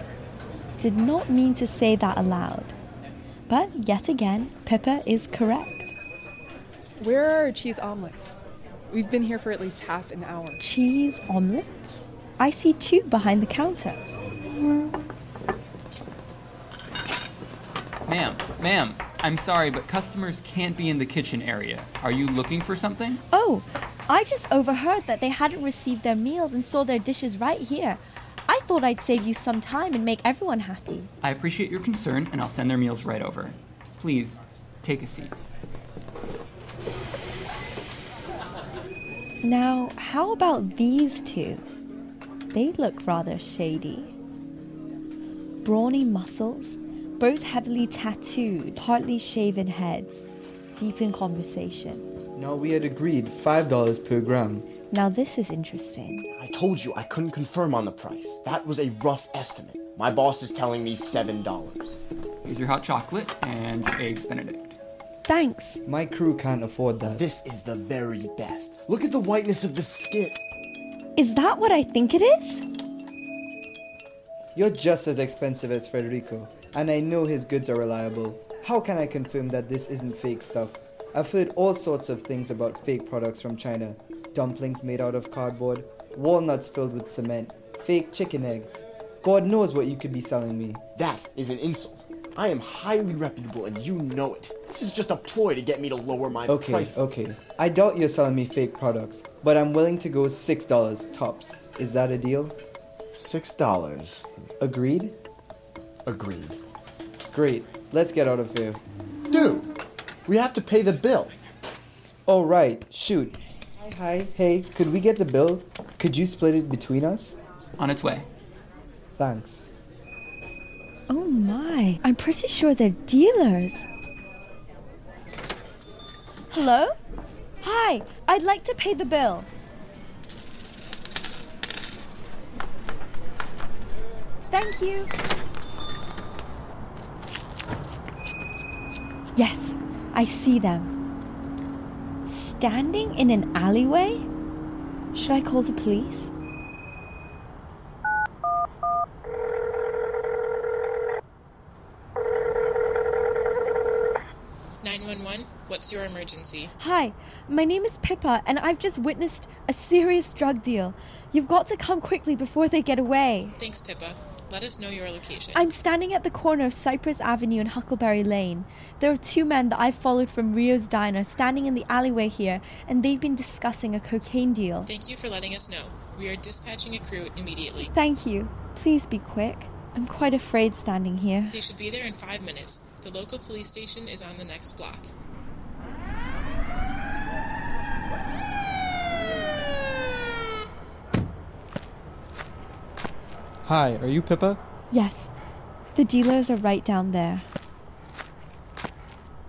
S4: Did not mean to say that aloud. But yet again, Pippa is correct.
S3: Where are our cheese omelets? We've been here for at least half an hour.
S4: Cheese omelets? I see two behind the counter.
S7: Ma'am, ma'am, I'm sorry, but customers can't be in the kitchen area. Are you looking for something?
S4: Oh, I just overheard that they hadn't received their meals and saw their dishes right here. I thought I'd save you some time and make everyone happy.
S7: I appreciate your concern, and I'll send their meals right over. Please, take a seat.
S4: Now, how about these two? They look rather shady. Brawny muscles, both heavily tattooed, partly shaven heads, deep in conversation.
S19: No, we had agreed $5 per gram.
S4: Now, this is interesting.
S20: I told you I couldn't confirm on the price. That was a rough estimate. My boss is telling me $7.
S7: Here's your hot chocolate and eggs benedict.
S4: Thanks.
S19: My crew can't afford that.
S20: This is the very best. Look at the whiteness of the skin.
S4: Is that what I think it is?
S19: You're just as expensive as Federico, and I know his goods are reliable. How can I confirm that this isn't fake stuff? I've heard all sorts of things about fake products from China dumplings made out of cardboard, walnuts filled with cement, fake chicken eggs. God knows what you could be selling me.
S20: That is an insult. I am highly reputable and you know it. This is just a ploy to get me to lower my
S19: Okay,
S20: prices.
S19: okay. okay. I doubt you're selling me fake products, but I'm willing to go $6 tops. Is that a deal?
S20: $6.
S19: Agreed?
S20: Agreed.
S19: Great. Let's get out of here.
S20: Dude, we have to pay the bill.
S19: Oh, right. Shoot. Hi, hi. Hey, could we get the bill? Could you split it between us?
S7: On its way.
S19: Thanks.
S4: Oh my, I'm pretty sure they're dealers. Hello? Hi, I'd like to pay the bill. Thank you. Yes, I see them. Standing in an alleyway? Should I call the police?
S21: Nine one one. What's your emergency?
S4: Hi, my name is Pippa, and I've just witnessed a serious drug deal. You've got to come quickly before they get away.
S21: Thanks, Pippa. Let us know your location.
S4: I'm standing at the corner of Cypress Avenue and Huckleberry Lane. There are two men that I've followed from Rio's Diner standing in the alleyway here, and they've been discussing a cocaine deal.
S21: Thank you for letting us know. We are dispatching a crew immediately.
S4: Thank you. Please be quick. I'm quite afraid standing here.
S21: They should be there in five minutes. The local police station is on the next block.
S22: Hi, are you Pippa?
S4: Yes, the dealers are right down there.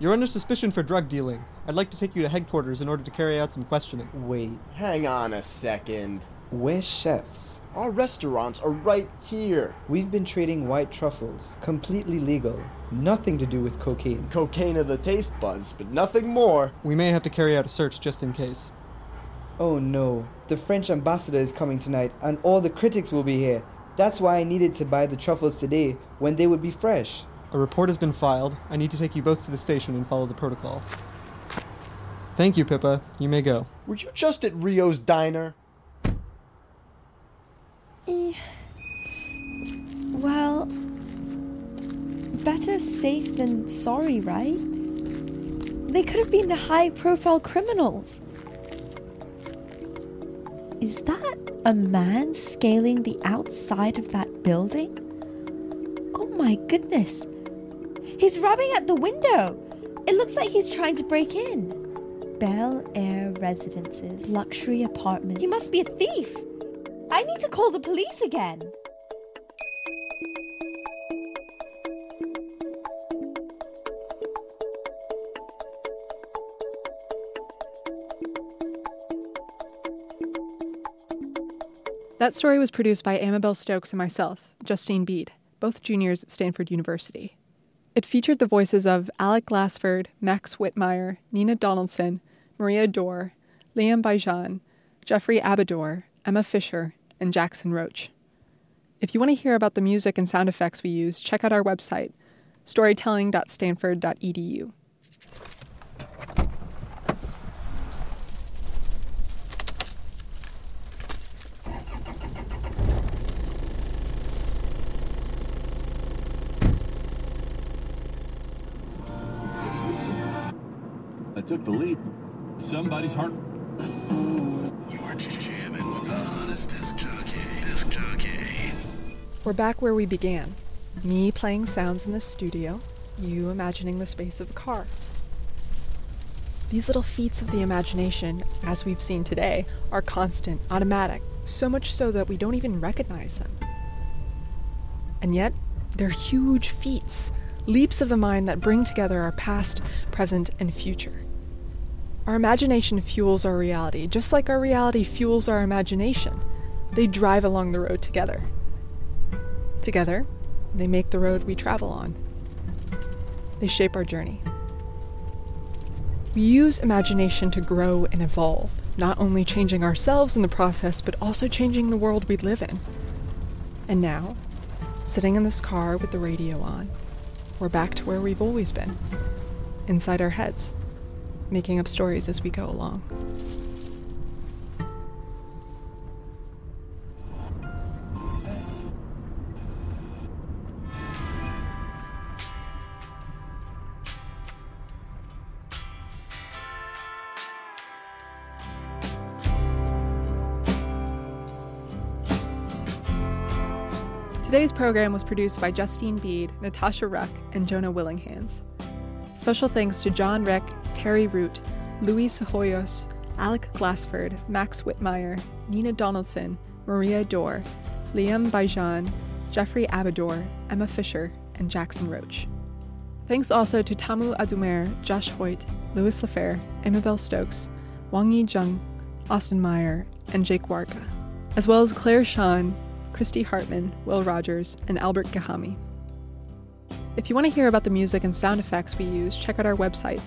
S22: You're under suspicion for drug dealing. I'd like to take you to headquarters in order to carry out some questioning.
S19: Wait,
S20: Hang on a second.
S19: we're chefs.
S20: Our restaurants are right here.
S19: We've been trading white truffles, completely legal. Nothing to do with cocaine.
S20: Cocaine of the taste buds, but nothing more.
S22: We may have to carry out a search just in case.
S19: Oh no, the French ambassador is coming tonight, and all the critics will be here. That's why I needed to buy the truffles today, when they would be fresh.
S22: A report has been filed. I need to take you both to the station and follow the protocol. Thank you, Pippa. You may go.
S20: Were you just at Rio's Diner?
S4: Eh, Well, better safe than sorry, right? They could have been the high profile criminals. Is that a man scaling the outside of that building? Oh my goodness. He's rubbing at the window. It looks like he's trying to break in. Bel Air Residences, luxury apartment. He must be a thief. I need to call the police again.
S3: That story was produced by Amabel Stokes and myself, Justine Bede, both juniors at Stanford University. It featured the voices of Alec Glassford, Max Whitmire, Nina Donaldson, Maria Dorr, Liam Baijan, Jeffrey Abador, Emma Fisher, and Jackson Roach. If you want to hear about the music and sound effects we use, check out our website, storytelling.stanford.edu. back where we began. Me playing sounds in the studio, you imagining the space of a car. These little feats of the imagination, as we've seen today, are constant, automatic, so much so that we don't even recognize them. And yet, they're huge feats, leaps of the mind that bring together our past, present, and future. Our imagination fuels our reality, just like our reality fuels our imagination. They drive along the road together. Together, they make the road we travel on. They shape our journey. We use imagination to grow and evolve, not only changing ourselves in the process, but also changing the world we live in. And now, sitting in this car with the radio on, we're back to where we've always been inside our heads, making up stories as we go along. Today's program was produced by Justine Bede, Natasha Ruck, and Jonah Willinghans. Special thanks to John Rick, Terry Root, Louie Psihoyos, Alec Glassford, Max Whitmire, Nina Donaldson, Maria Dorr, Liam Baijan, Jeffrey Abador, Emma Fisher, and Jackson Roach. Thanks also to Tamu Adumer, Josh Hoyt, Louis Lafair, Amabel Stokes, Wang Yi Zheng, Austin Meyer, and Jake Warka, as well as Claire Sean, Christy Hartman, Will Rogers, and Albert Gahami. If you want to hear about the music and sound effects we use, check out our website,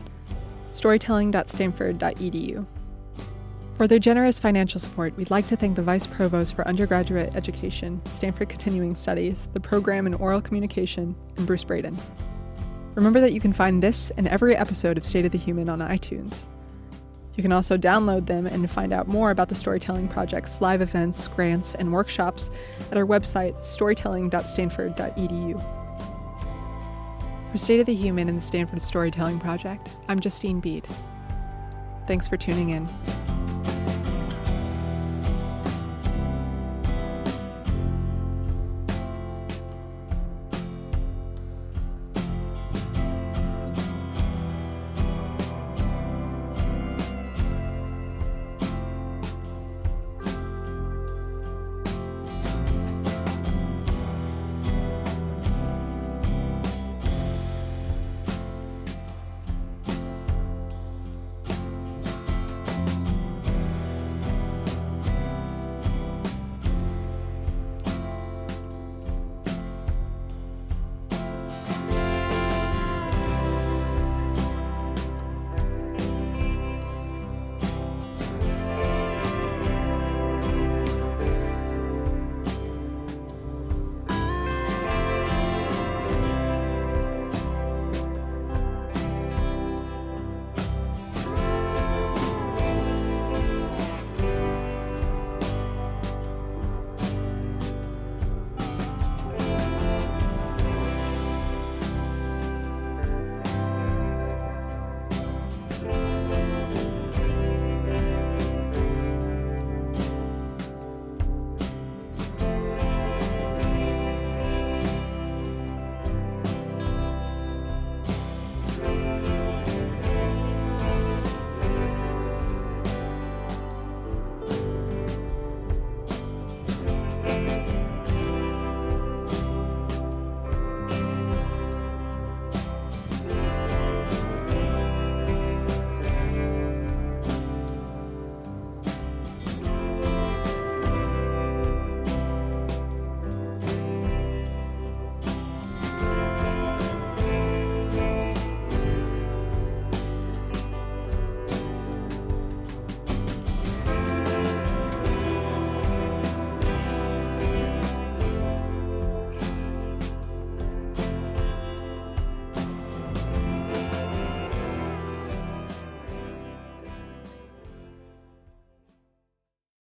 S3: storytelling.stanford.edu. For their generous financial support, we'd like to thank the Vice Provost for Undergraduate Education, Stanford Continuing Studies, the Program in Oral Communication, and Bruce Braden. Remember that you can find this and every episode of State of the Human on iTunes. You can also download them and find out more about the Storytelling Project's live events, grants, and workshops at our website, storytelling.stanford.edu. For State of the Human and the Stanford Storytelling Project, I'm Justine Bede. Thanks for tuning in.